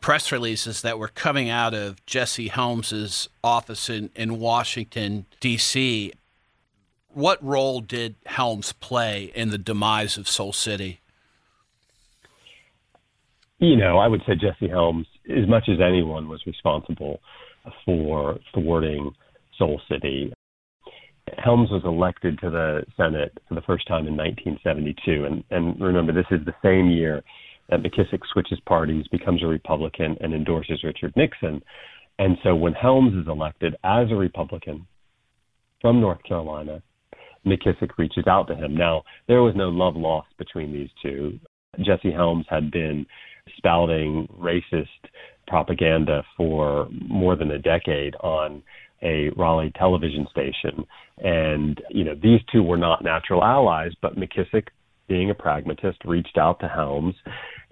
press releases that were coming out of Jesse Helms's office in, in Washington, D.C. What role did Helms play in the demise of Soul City? You know, I would say Jesse Helms, as much as anyone, was responsible for thwarting Soul City. Helms was elected to the Senate for the first time in 1972. And, and remember, this is the same year that McKissick switches parties, becomes a Republican, and endorses Richard Nixon. And so when Helms is elected as a Republican from North Carolina, McKissick reaches out to him. Now, there was no love lost between these two. Jesse Helms had been spouting racist propaganda for more than a decade on a Raleigh television station. And, you know, these two were not natural allies, but McKissick, being a pragmatist, reached out to Helms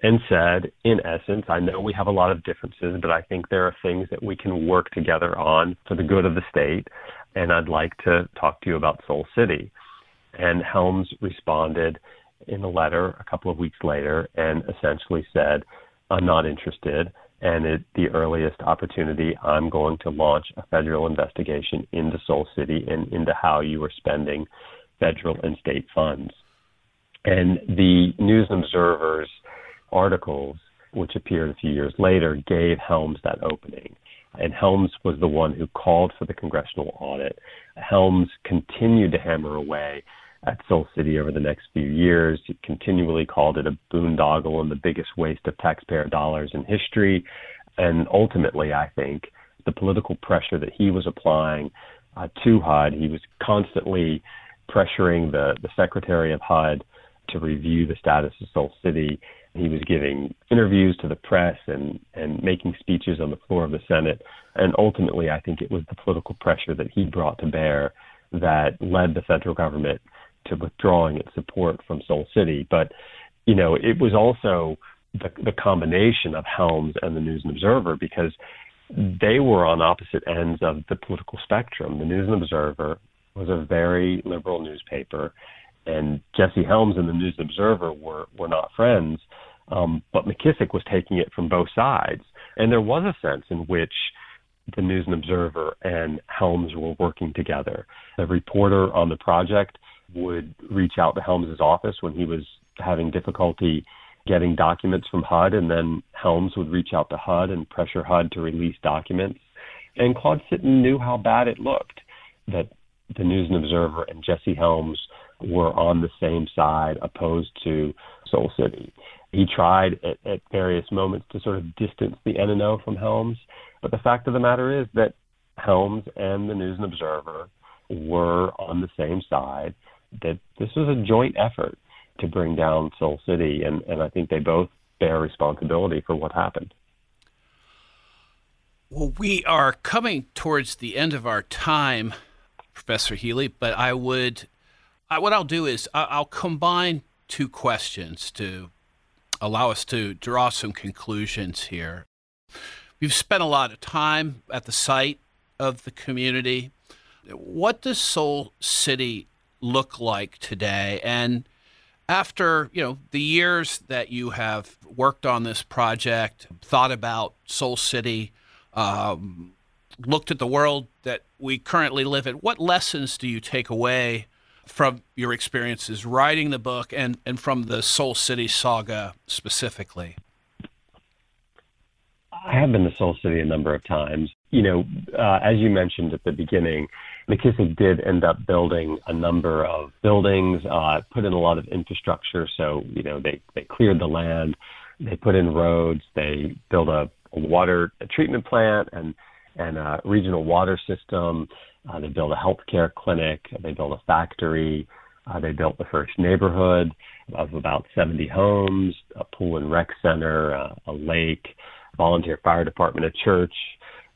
and said, in essence, I know we have a lot of differences, but I think there are things that we can work together on for the good of the state. And I'd like to talk to you about Soul City. And Helms responded in a letter a couple of weeks later and essentially said, I'm not interested. And at the earliest opportunity, I'm going to launch a federal investigation into Soul City and into how you are spending federal and state funds. And the News Observer's articles, which appeared a few years later, gave Helms that opening. And Helms was the one who called for the congressional audit. Helms continued to hammer away at Soul City over the next few years. He continually called it a boondoggle and the biggest waste of taxpayer dollars in history. And ultimately, I think the political pressure that he was applying uh, to HUD, he was constantly pressuring the, the secretary of HUD to review the status of Soul City. He was giving interviews to the press and, and making speeches on the floor of the Senate. And ultimately, I think it was the political pressure that he brought to bear that led the federal government to withdrawing its support from Soul City. But, you know, it was also the, the combination of Helms and the News and Observer because they were on opposite ends of the political spectrum. The News and Observer was a very liberal newspaper, and Jesse Helms and the News and Observer were were not friends. Um, but McKissick was taking it from both sides, and there was a sense in which the News and Observer and Helms were working together. The reporter on the project would reach out to Helms's office when he was having difficulty getting documents from HUD, and then Helms would reach out to HUD and pressure HUD to release documents. And Claude Sitton knew how bad it looked that the News and Observer and Jesse Helms were on the same side, opposed to Soul City. He tried at, at various moments to sort of distance the N&O from Helms, but the fact of the matter is that Helms and the News and Observer were on the same side that this was a joint effort to bring down Soul City, and, and I think they both bear responsibility for what happened. Well, we are coming towards the end of our time, Professor Healy, but I would, I, what I'll do is I'll combine two questions to allow us to draw some conclusions here. We've spent a lot of time at the site of the community. What does Soul City look like today? And after you know the years that you have worked on this project, thought about Soul City, um, looked at the world that we currently live in, what lessons do you take away from your experiences writing the book and, and from the Soul City saga specifically? I have been to Soul City a number of times. You know, uh, as you mentioned at the beginning, McKissick did end up building a number of buildings, uh, put in a lot of infrastructure. So, you know, they, they cleared the land, they put in roads, they built a, a water a treatment plant and, and a regional water system. Uh, they built a healthcare clinic. They built a factory. Uh, they built the first neighborhood of about 70 homes, a pool and rec center, uh, a lake, volunteer fire department, a church,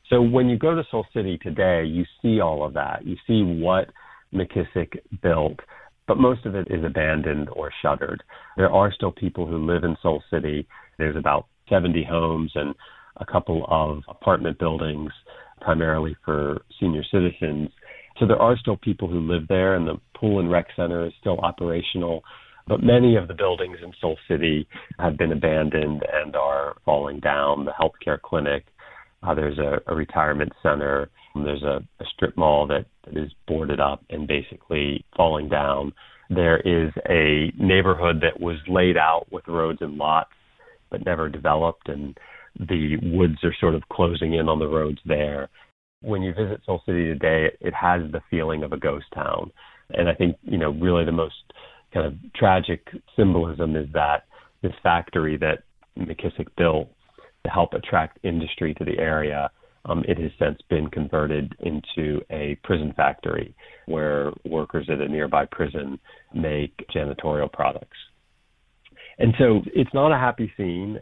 so when you go to Soul City today, you see all of that. You see what McKissick built, but most of it is abandoned or shuttered. There are still people who live in Soul City. There's about 70 homes and a couple of apartment buildings, primarily for senior citizens. So there are still people who live there, and the pool and rec center is still operational. But many of the buildings in Soul City have been abandoned and are falling down. The healthcare clinic, uh, there's a, a retirement center. There's a, a strip mall that, that is boarded up and basically falling down. There is a neighborhood that was laid out with roads and lots, but never developed, and the woods are sort of closing in on the roads there. When you visit Soul City today, it, it has the feeling of a ghost town. And I think, you know, really the most kind of tragic symbolism is that this factory that McKissick built to help attract industry to the area Um, it has since been converted into a prison factory where workers at a nearby prison make janitorial products. And so it's not a happy scene.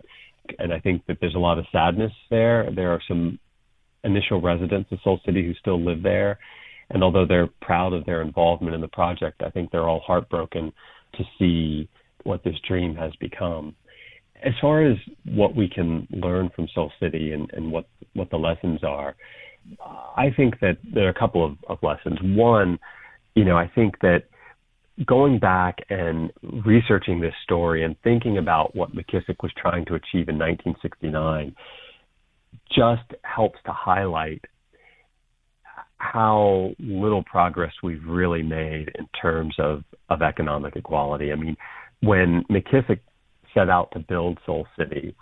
And I think that there's a lot of sadness there. There are some initial residents of Soul City who still live there. And although they're proud of their involvement in the project, I think they're all heartbroken to see what this dream has become. As far as what we can learn from Soul City and, and what, what the lessons are, I think that there are a couple of, of lessons. One, you know, I think that going back and researching this story and thinking about what McKissick was trying to achieve in 1969 just helps to highlight how little progress we've really made in terms of, of economic equality. I mean, when McKissick set out to build Soul City,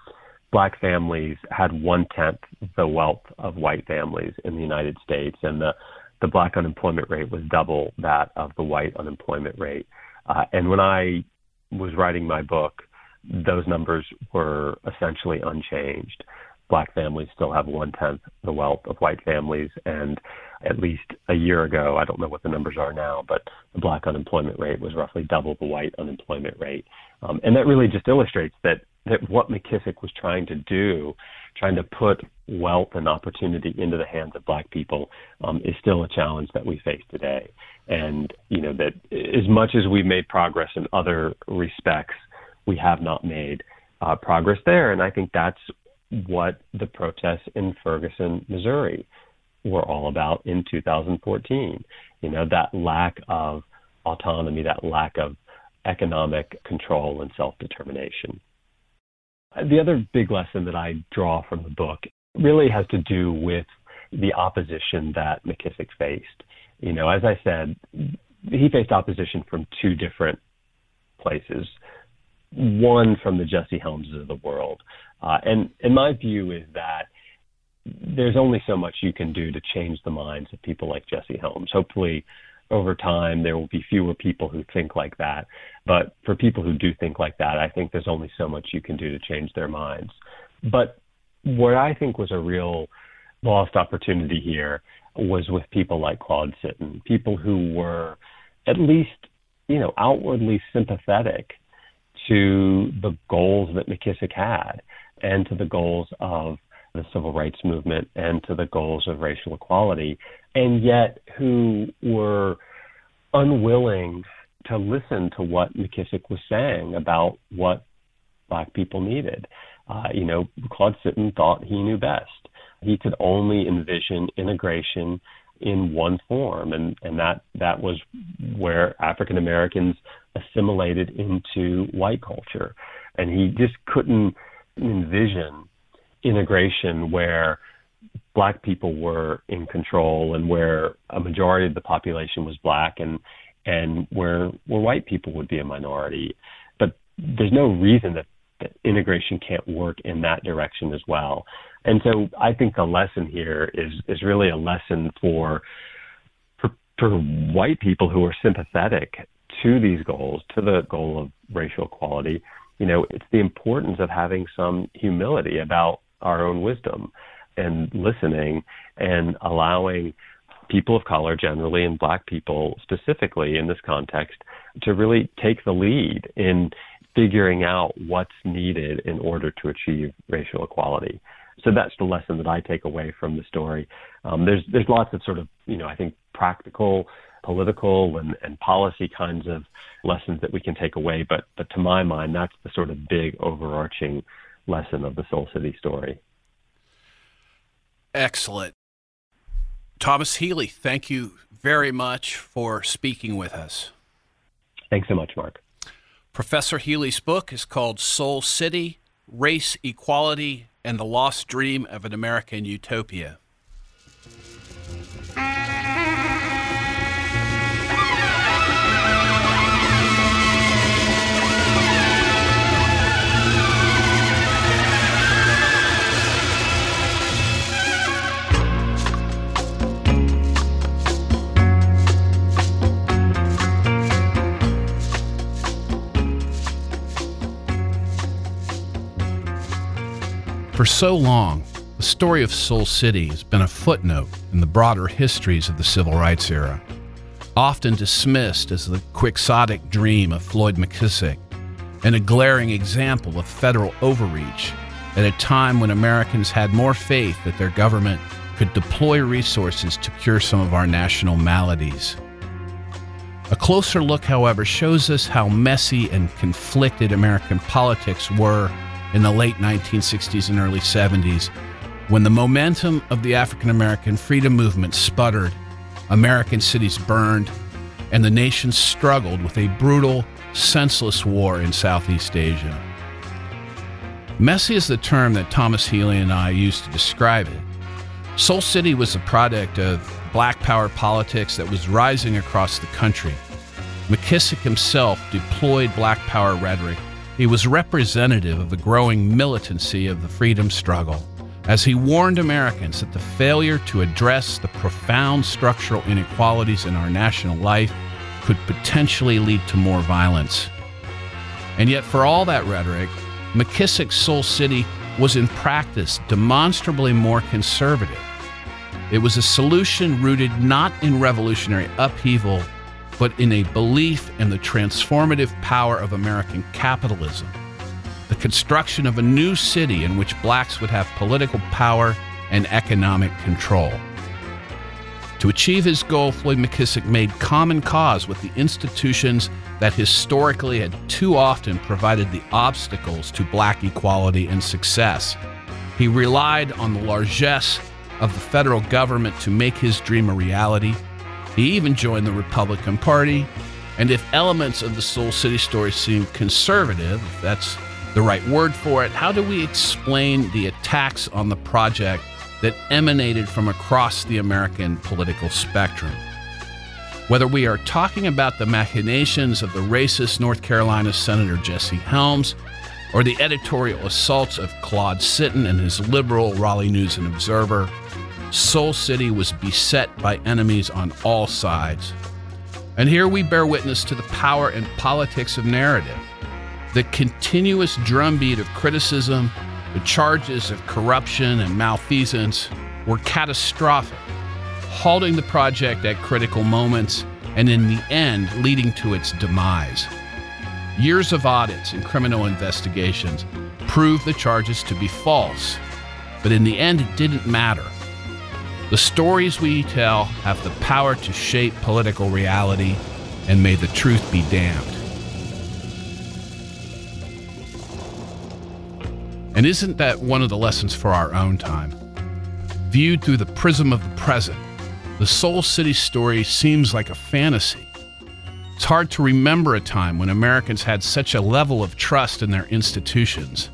black families had one tenth the wealth of white families in the United States, and the the black unemployment rate was double that of the white unemployment rate. Uh, and when I was writing my book, those numbers were essentially unchanged. Black families still have one tenth the wealth of white families, and at least a year ago, I don't know what the numbers are now, but the black unemployment rate was roughly double the white unemployment rate. Um, and that really just illustrates that that what McKissick was trying to do, trying to put wealth and opportunity into the hands of black people, um, is still a challenge that we face today. And you know that as much as we've made progress in other respects, we have not made uh, progress there. And I think that's what the protests in Ferguson, Missouri, were all about in 2014. You know that lack of autonomy, that lack of economic control and self determination. The other big lesson that I draw from the book really has to do with the opposition that McKissick faced. You know, as I said, he faced opposition from two different places. One from the Jesse Helmses of the world. Uh, and, and my view is that there's only so much you can do to change the minds of people like Jesse Helms. Hopefully, over time there will be fewer people who think like that. But for people who do think like that, I think there's only so much you can do to change their minds. But what I think was a real lost opportunity here was with people like Claude Sitton, people who were at least, you know, outwardly sympathetic to the goals that McKissick had and to the goals of the civil rights movement and to the goals of racial equality, and yet who were unwilling to listen to what McKissick was saying about what black people needed. Uh, you know, Claude Sitton thought he knew best. He could only envision integration in one form, and, and that that was where African Americans assimilated into white culture, and he just couldn't envision integration where black people were in control and where a majority of the population was black and and where where white people would be a minority. But there's no reason that, integration can't work in that direction as well. And so I think the lesson here is is really a lesson for for, for white people who are sympathetic to these goals, to the goal of racial equality. You know, it's the importance of having some humility about our own wisdom and listening and allowing people of color generally and black people specifically in this context to really take the lead in figuring out what's needed in order to achieve racial equality. So that's the lesson that I take away from the story. Um, there's there's lots of sort of you know I think practical, political, and, and policy kinds of lessons that we can take away, but but to my mind that's the sort of big overarching lesson of the Soul City story. Excellent. Thomas Healy, thank you very much for speaking with us. Thanks so much, Mark. Professor Healy's book is called Soul City Race, Equality, and the Lost Dream of an American Utopia. For so long, the story of Soul City has been a footnote in the broader histories of the civil rights era, often dismissed as the quixotic dream of Floyd McKissick and a glaring example of federal overreach at a time when Americans had more faith that their government could deploy resources to cure some of our national maladies. A closer look, however, shows us how messy and conflicted American politics were in the late 1960s and early 70s when the momentum of the African American freedom movement sputtered, American cities burned, and the nation struggled with a brutal, senseless war in Southeast Asia. Messy is the term that Thomas Healy and I used to describe it. Soul City was a product of black power politics that was rising across the country. McKissick himself deployed black power rhetoric. He was representative of the growing militancy of the freedom struggle as he warned Americans that the failure to address the profound structural inequalities in our national life could potentially lead to more violence. And yet, for all that rhetoric, McKissick's Soul City was in practice demonstrably more conservative. It was a solution rooted not in revolutionary upheaval, but in a belief in the transformative power of American capitalism. The construction of a new city in which blacks would have political power and economic control. To achieve his goal, Floyd McKissick made common cause with the institutions that historically had too often provided the obstacles to black equality and success. He relied on the largesse of the federal government to make his dream a reality. He even joined the Republican Party. And if elements of the Soul City story seem conservative, if that's the right word for it, how do we explain the attacks on the project that emanated from across the American political spectrum? Whether we are talking about the machinations of the racist North Carolina Senator Jesse Helms or the editorial assaults of Claude Sitton and his liberal Raleigh News and Observer, Soul City was beset by enemies on all sides. And here we bear witness to the power and politics of narrative. The continuous drumbeat of criticism, the charges of corruption and malfeasance were catastrophic halting the project at critical moments, and in the end, leading to its demise. Years of audits and criminal investigations proved the charges to be false, but in the end, it didn't matter. The stories we tell have the power to shape political reality, and may the truth be damned. And isn't that one of the lessons for our own time? Viewed through the prism of the present, the Soul City story seems like a fantasy. It's hard to remember a time when Americans had such a level of trust in their institutions,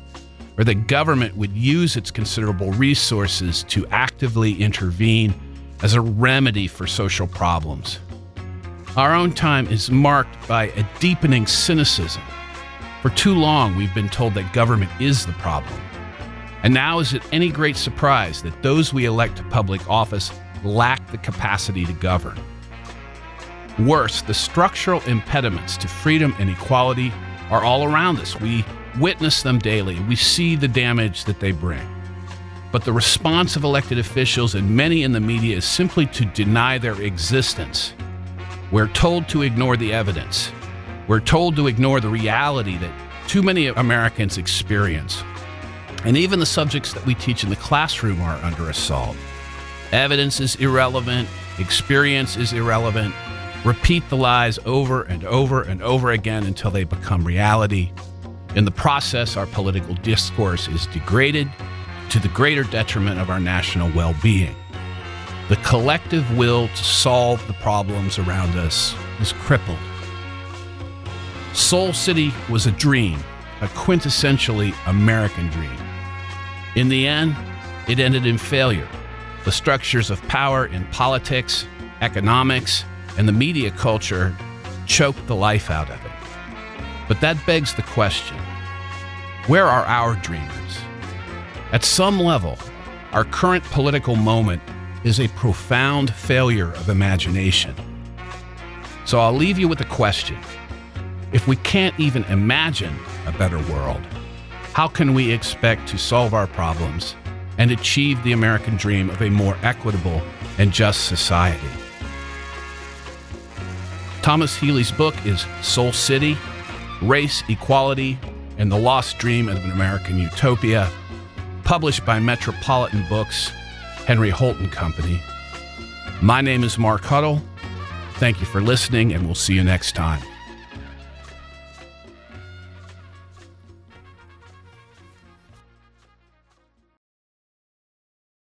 or that government would use its considerable resources to actively intervene as a remedy for social problems. Our own time is marked by a deepening cynicism. For too long, we've been told that government is the problem. And now, is it any great surprise that those we elect to public office lack the capacity to govern. Worse, the structural impediments to freedom and equality are all around us. We witness them daily. We see the damage that they bring. But the response of elected officials and many in the media is simply to deny their existence. We're told to ignore the evidence. We're told to ignore the reality that too many Americans experience. And even the subjects that we teach in the classroom are under assault. Evidence is irrelevant, experience is irrelevant. Repeat the lies over and over and over again until they become reality. In the process, our political discourse is degraded to the greater detriment of our national well being. The collective will to solve the problems around us is crippled. Soul City was a dream, a quintessentially American dream. In the end, it ended in failure the structures of power in politics, economics, and the media culture choked the life out of it. But that begs the question where are our dreamers? At some level, our current political moment is a profound failure of imagination. So I'll leave you with a question. If we can't even imagine a better world, how can we expect to solve our problems and achieve the American dream of a more equitable and just society. Thomas Healy's book is Soul City Race, Equality, and the Lost Dream of an American Utopia, published by Metropolitan Books, Henry Holt and Company. My name is Mark Huddle. Thank you for listening, and we'll see you next time.